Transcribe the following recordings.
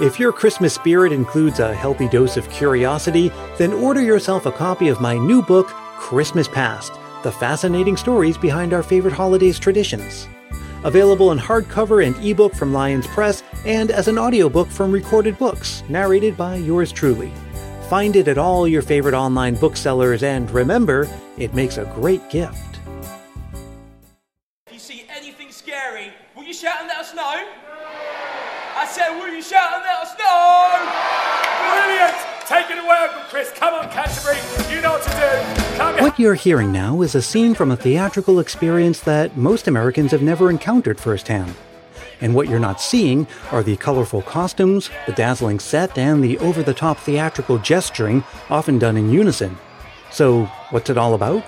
If your Christmas spirit includes a healthy dose of curiosity, then order yourself a copy of my new book, Christmas Past The Fascinating Stories Behind Our Favorite Holidays Traditions. Available in hardcover and ebook from Lyons Press and as an audiobook from Recorded Books, narrated by yours truly. Find it at all your favorite online booksellers, and remember, it makes a great gift. Said, will you shout and let us know? Brilliant! Take it away, Uncle Chris. Come on, Canterbury. You know what to do. Come What you're hearing now is a scene from a theatrical experience that most Americans have never encountered firsthand. And what you're not seeing are the colorful costumes, the dazzling set, and the over the top theatrical gesturing, often done in unison. So, what's it all about?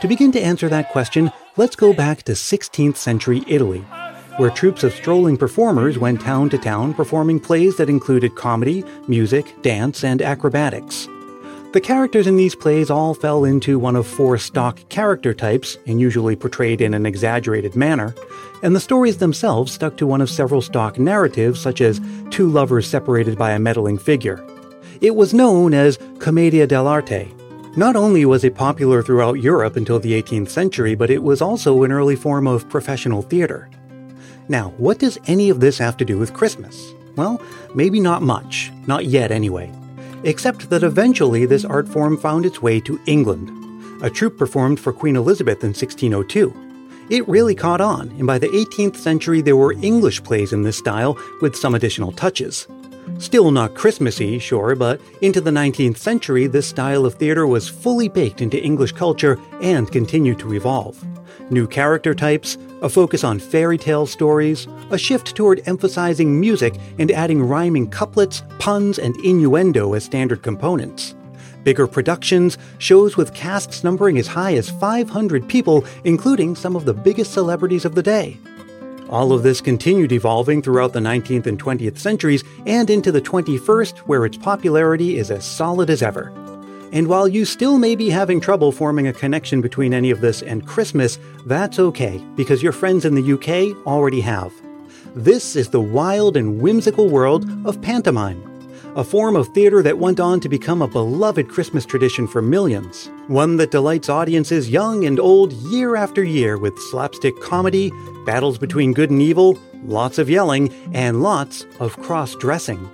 To begin to answer that question, let's go back to 16th century Italy, where troupes of strolling performers went town to town performing plays that included comedy, music, dance, and acrobatics. The characters in these plays all fell into one of four stock character types, and usually portrayed in an exaggerated manner, and the stories themselves stuck to one of several stock narratives, such as two lovers separated by a meddling figure. It was known as Commedia dell'arte. Not only was it popular throughout Europe until the 18th century, but it was also an early form of professional theater. Now, what does any of this have to do with Christmas? Well, maybe not much, not yet anyway except that eventually this art form found its way to England. A troupe performed for Queen Elizabeth in 1602. It really caught on, and by the 18th century there were English plays in this style with some additional touches. Still not Christmassy, sure, but into the 19th century this style of theater was fully baked into English culture and continued to evolve. New character types, a focus on fairy tale stories, a shift toward emphasizing music and adding rhyming couplets, puns, and innuendo as standard components. Bigger productions, shows with casts numbering as high as 500 people, including some of the biggest celebrities of the day. All of this continued evolving throughout the 19th and 20th centuries and into the 21st, where its popularity is as solid as ever. And while you still may be having trouble forming a connection between any of this and Christmas, that's okay, because your friends in the UK already have. This is the wild and whimsical world of pantomime, a form of theater that went on to become a beloved Christmas tradition for millions. One that delights audiences young and old year after year with slapstick comedy, battles between good and evil, lots of yelling, and lots of cross dressing.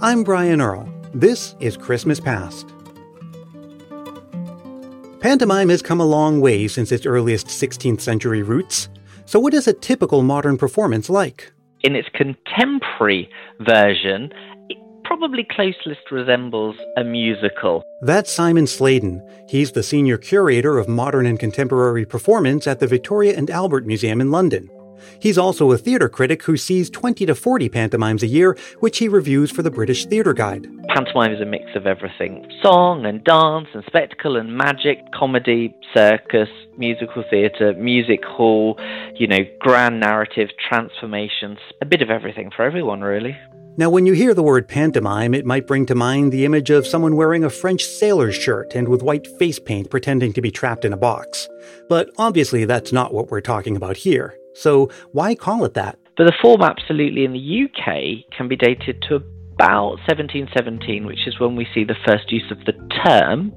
I'm Brian Earl. This is Christmas Past. Pantomime has come a long way since its earliest 16th century roots. So, what is a typical modern performance like? In its contemporary version, it probably closely resembles a musical. That's Simon Sladen. He's the senior curator of modern and contemporary performance at the Victoria and Albert Museum in London. He's also a theater critic who sees 20 to 40 pantomimes a year, which he reviews for the British Theatre Guide. Pantomime is a mix of everything song and dance and spectacle and magic, comedy, circus, musical theatre, music hall, you know, grand narrative, transformations, a bit of everything for everyone, really. Now, when you hear the word pantomime, it might bring to mind the image of someone wearing a French sailor's shirt and with white face paint pretending to be trapped in a box. But obviously, that's not what we're talking about here. So why call it that? But the form absolutely in the UK can be dated to about 1717, which is when we see the first use of the term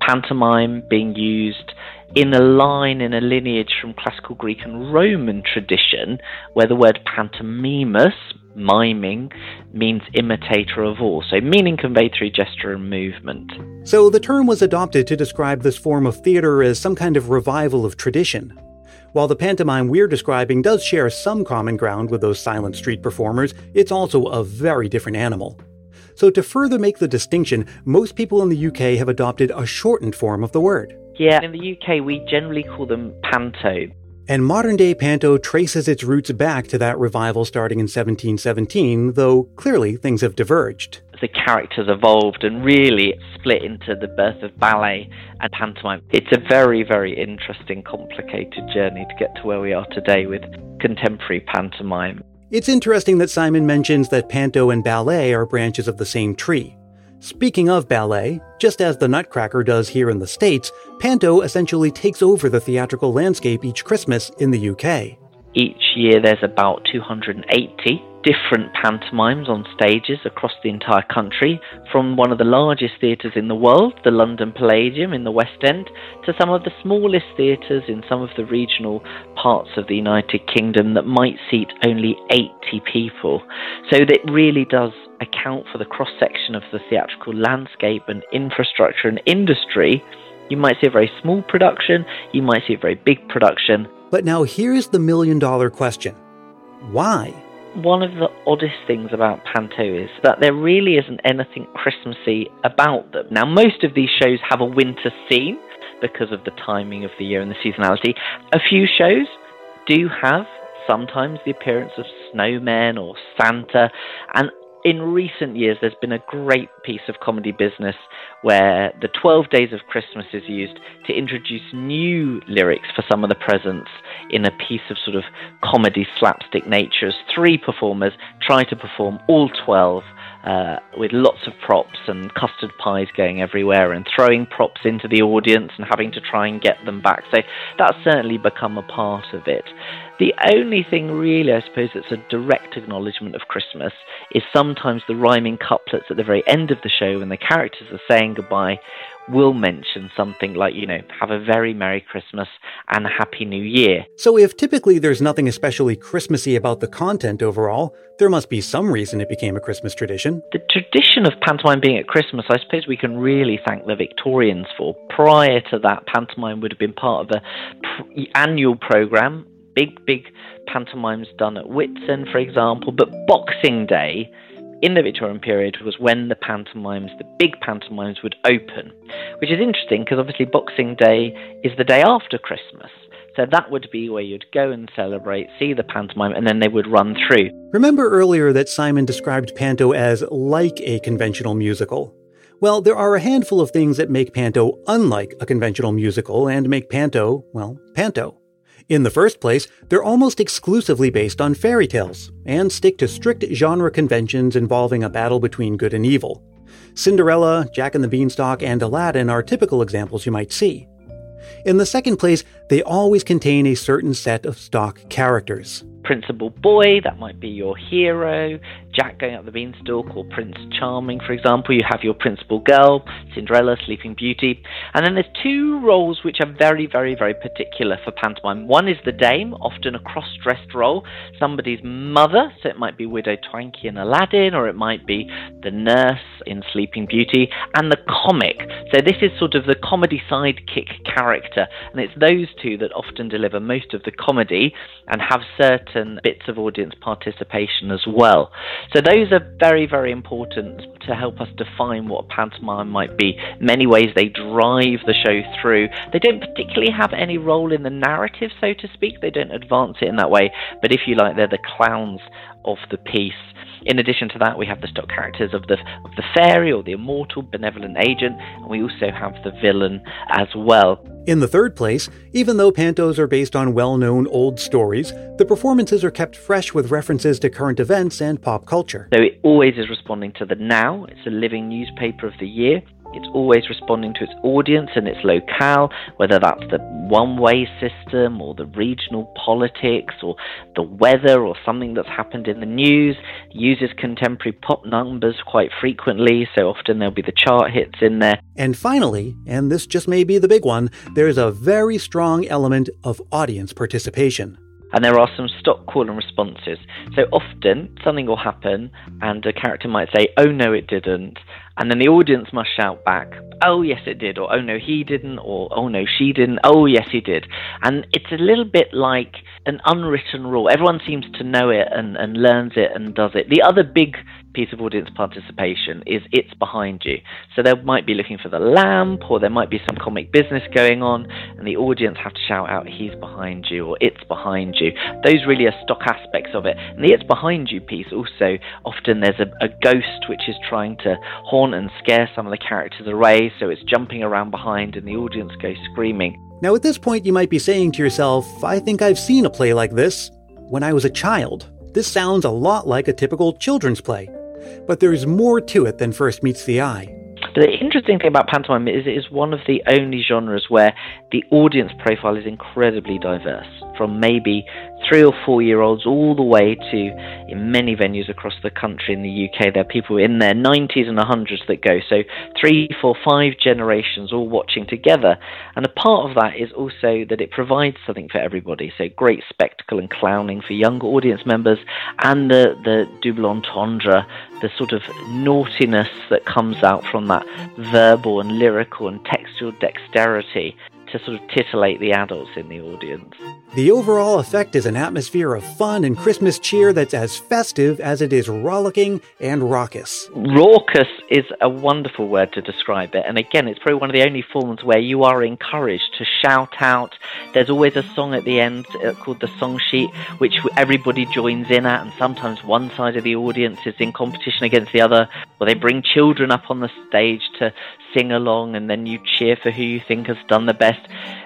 pantomime being used in a line in a lineage from classical Greek and Roman tradition, where the word pantomimus, miming, means imitator of all, so meaning conveyed through gesture and movement. So the term was adopted to describe this form of theater as some kind of revival of tradition. While the pantomime we're describing does share some common ground with those silent street performers, it's also a very different animal. So, to further make the distinction, most people in the UK have adopted a shortened form of the word. Yeah, in the UK, we generally call them panto. And modern day panto traces its roots back to that revival starting in 1717, though clearly things have diverged the characters evolved and really split into the birth of ballet and pantomime. It's a very, very interesting, complicated journey to get to where we are today with contemporary pantomime. It's interesting that Simon mentions that panto and ballet are branches of the same tree. Speaking of ballet, just as the Nutcracker does here in the States, panto essentially takes over the theatrical landscape each Christmas in the UK. Each year there's about 280 different pantomimes on stages across the entire country, from one of the largest theatres in the world, the London Palladium in the West End, to some of the smallest theatres in some of the regional parts of the United Kingdom that might seat only 80 people. So that really does account for the cross section of the theatrical landscape and infrastructure and industry. You might see a very small production, you might see a very big production. But now here's the million dollar question why? One of the oddest things about Panto is that there really isn't anything Christmassy about them. Now, most of these shows have a winter scene because of the timing of the year and the seasonality. A few shows do have sometimes the appearance of snowmen or Santa, and in recent years, there's been a great piece of comedy business where the 12 Days of Christmas is used to introduce new lyrics for some of the presents in a piece of sort of comedy slapstick nature. As three performers try to perform all 12 uh, with lots of props and custard pies going everywhere and throwing props into the audience and having to try and get them back. So that's certainly become a part of it. The only thing, really, I suppose, that's a direct acknowledgement of Christmas is sometimes the rhyming couplets at the very end of the show when the characters are saying goodbye will mention something like, you know, have a very Merry Christmas and a Happy New Year. So if typically there's nothing especially Christmassy about the content overall, there must be some reason it became a Christmas tradition. The tradition of pantomime being at Christmas, I suppose we can really thank the Victorians for. Prior to that, pantomime would have been part of the annual programme big, big pantomimes done at Whitsun, for example. But Boxing Day in the Victorian period was when the pantomimes, the big pantomimes, would open, which is interesting because obviously Boxing Day is the day after Christmas. So that would be where you'd go and celebrate, see the pantomime, and then they would run through. Remember earlier that Simon described Panto as like a conventional musical? Well, there are a handful of things that make Panto unlike a conventional musical and make Panto, well, Panto. In the first place, they're almost exclusively based on fairy tales, and stick to strict genre conventions involving a battle between good and evil. Cinderella, Jack and the Beanstalk, and Aladdin are typical examples you might see. In the second place, they always contain a certain set of stock characters principal boy, that might be your hero, Jack going up the beanstalk, or Prince Charming, for example. You have your principal girl, Cinderella, Sleeping Beauty. And then there's two roles which are very, very, very particular for pantomime. One is the dame, often a cross dressed role, somebody's mother, so it might be Widow Twankey in Aladdin, or it might be the nurse in Sleeping Beauty, and the comic. So this is sort of the comedy sidekick character, and it's those two that often deliver most of the comedy and have certain bits of audience participation as well. So those are very, very important to help us define what a pantomime might be. In many ways, they drive the show through. They don't particularly have any role in the narrative, so to speak. They don't advance it in that way. But if you like, they're the clowns of the piece. In addition to that, we have the stock characters of the of the fairy or the immortal benevolent agent, and we also have the villain as well. In the third place, even though pantos are based on well-known old stories, the performances are kept fresh with references to current events and pop culture. So it always is responding to the now. It's a living newspaper of the year. It's always responding to its audience and its locale, whether that's the one way system or the regional politics or the weather or something that's happened in the news. It uses contemporary pop numbers quite frequently, so often there'll be the chart hits in there. And finally, and this just may be the big one, there is a very strong element of audience participation and there are some stock call and responses. So often something will happen, and a character might say, "Oh no, it didn't," And then the audience must shout back, oh, yes, it did, or oh, no, he didn't, or oh, no, she didn't, oh, yes, he did. And it's a little bit like an unwritten rule. Everyone seems to know it and, and learns it and does it. The other big piece of audience participation is it's behind you. So they might be looking for the lamp, or there might be some comic business going on, and the audience have to shout out, he's behind you, or it's behind you. Those really are stock aspects of it. And the it's behind you piece also, often there's a, a ghost which is trying to haunt and scare some of the characters away, so it's jumping around behind, and the audience goes screaming. Now, at this point, you might be saying to yourself, I think I've seen a play like this when I was a child. This sounds a lot like a typical children's play. But there's more to it than first meets the eye. The interesting thing about pantomime is it is one of the only genres where the audience profile is incredibly diverse from maybe three or four year olds all the way to, in many venues across the country in the UK, there are people in their 90s and 100s that go. So three, four, five generations all watching together. And a part of that is also that it provides something for everybody. So great spectacle and clowning for younger audience members and the, the double entendre, the sort of naughtiness that comes out from that verbal and lyrical and textual dexterity to sort of titillate the adults in the audience. The overall effect is an atmosphere of fun and Christmas cheer that's as festive as it is rollicking and raucous. Raucous is a wonderful word to describe it. And again, it's probably one of the only forms where you are encouraged to shout out. There's always a song at the end uh, called the song sheet, which everybody joins in at. And sometimes one side of the audience is in competition against the other. Or they bring children up on the stage to sing along and then you cheer for who you think has done the best.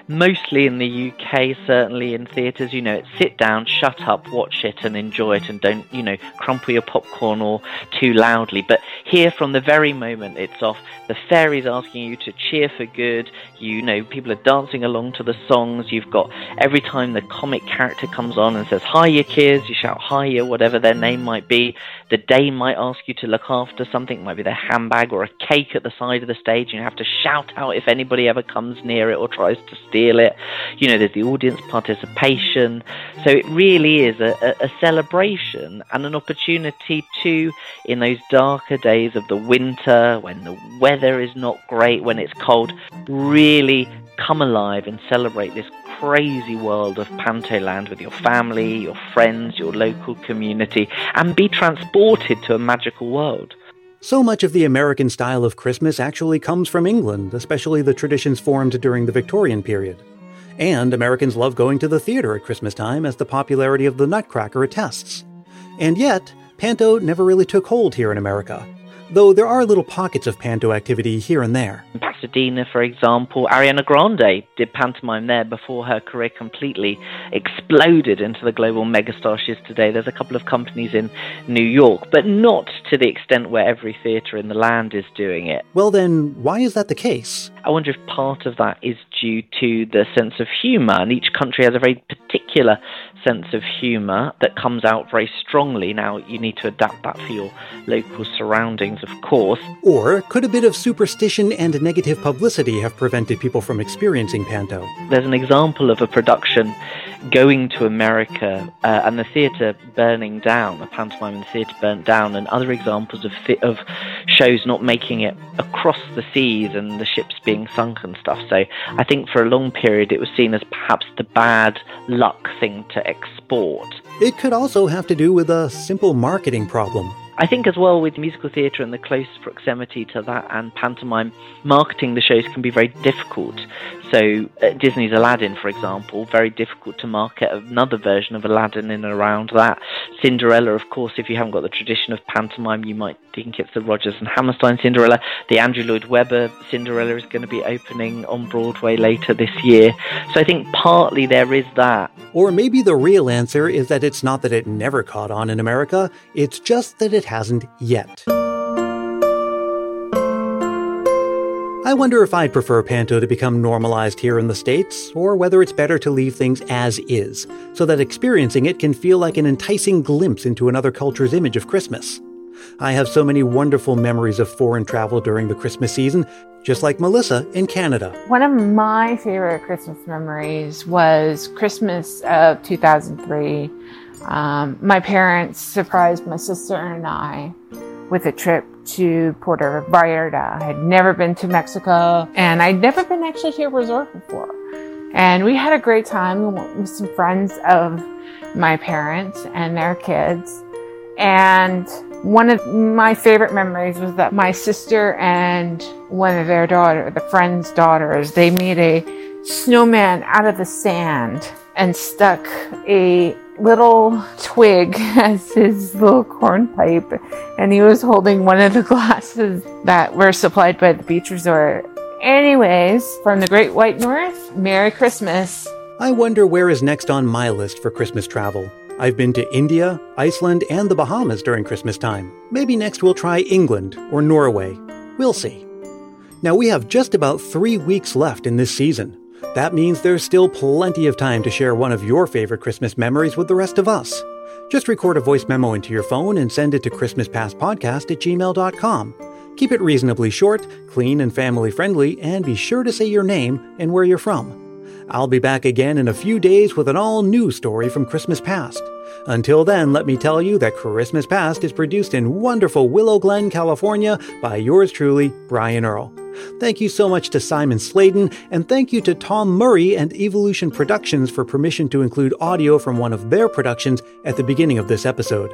Mostly in the UK, certainly in theatres, you know, it's sit down, shut up, watch it and enjoy it and don't, you know, crumple your popcorn or too loudly. But here from the very moment it's off, the fairy's asking you to cheer for good, you know, people are dancing along to the songs, you've got every time the comic character comes on and says, Hiya kids, you shout hiya, whatever their name might be. The dame might ask you to look after something, it might be their handbag or a cake at the side of the stage, and you have to shout out if anybody ever comes near it or tries to steal it. You know, there's the audience participation. So it really is a, a, a celebration and an opportunity to, in those darker days of the winter, when the weather is not great, when it's cold, really come alive and celebrate this crazy world of Pantoland with your family, your friends, your local community, and be transported to a magical world. So much of the American style of Christmas actually comes from England, especially the traditions formed during the Victorian period. And Americans love going to the theater at Christmas time, as the popularity of the Nutcracker attests. And yet, Panto never really took hold here in America though there are little pockets of panto activity here and there. In Pasadena, for example, Ariana Grande did pantomime there before her career completely exploded into the global megastar she is today. There's a couple of companies in New York, but not to the extent where every theatre in the land is doing it. Well, then, why is that the case? I wonder if part of that is due to the sense of humour, and each country has a very particular sense of humour that comes out very strongly. Now, you need to adapt that for your local surroundings, of course. Or could a bit of superstition and negative publicity have prevented people from experiencing Panto? There's an example of a production going to America uh, and the theatre burning down, a pantomime in the theatre burnt down, and other examples of, of shows not making it across the seas and the ships being sunk and stuff. So I think for a long period it was seen as perhaps the bad luck thing to export. It could also have to do with a simple marketing problem. I think as well with musical theatre and the close proximity to that and pantomime, marketing the shows can be very difficult. So uh, Disney's Aladdin, for example, very difficult to market another version of Aladdin in and around that. Cinderella, of course, if you haven't got the tradition of pantomime, you might think it's the Rodgers and Hammerstein Cinderella. The Andrew Lloyd Webber Cinderella is going to be opening on Broadway later this year. So I think partly there is that. Or maybe the real answer is that it's not that it never caught on in America, it's just that it hasn't yet. I wonder if I'd prefer Panto to become normalized here in the States, or whether it's better to leave things as is, so that experiencing it can feel like an enticing glimpse into another culture's image of Christmas. I have so many wonderful memories of foreign travel during the Christmas season, just like Melissa in Canada. One of my favorite Christmas memories was Christmas of 2003. Um, my parents surprised my sister and I with a trip to Puerto Vallarta. I had never been to Mexico and I'd never been actually to a resort before. And we had a great time with some friends of my parents and their kids. And one of my favorite memories was that my sister and one of their daughter, the friend's daughters, they made a snowman out of the sand and stuck a little twig as his little corn pipe, and he was holding one of the glasses that were supplied by the beach resort. Anyways, from the Great White North, Merry Christmas. I wonder where is next on my list for Christmas travel. I've been to India, Iceland, and the Bahamas during Christmas time. Maybe next we'll try England or Norway. We'll see. Now we have just about three weeks left in this season. That means there's still plenty of time to share one of your favorite Christmas memories with the rest of us. Just record a voice memo into your phone and send it to ChristmasPastPodcast at gmail.com. Keep it reasonably short, clean, and family friendly, and be sure to say your name and where you're from. I'll be back again in a few days with an all new story from Christmas Past. Until then, let me tell you that Christmas Past is produced in wonderful Willow Glen, California by yours truly, Brian Earl. Thank you so much to Simon Sladen, and thank you to Tom Murray and Evolution Productions for permission to include audio from one of their productions at the beginning of this episode.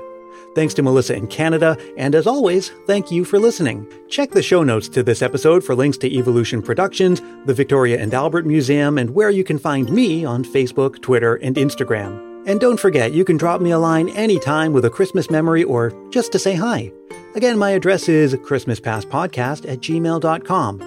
Thanks to Melissa in Canada, and as always, thank you for listening. Check the show notes to this episode for links to Evolution Productions, the Victoria and Albert Museum, and where you can find me on Facebook, Twitter, and Instagram. And don't forget, you can drop me a line anytime with a Christmas memory or just to say hi. Again, my address is ChristmasPastPodcast at gmail.com.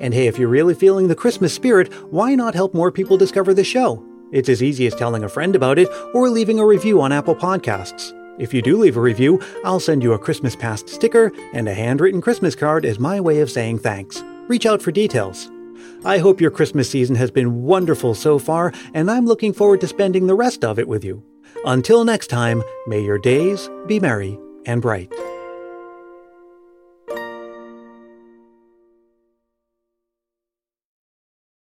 And hey, if you're really feeling the Christmas spirit, why not help more people discover the show? It's as easy as telling a friend about it or leaving a review on Apple Podcasts. If you do leave a review, I'll send you a Christmas Past sticker and a handwritten Christmas card as my way of saying thanks. Reach out for details. I hope your Christmas season has been wonderful so far, and I'm looking forward to spending the rest of it with you. Until next time, may your days be merry and bright.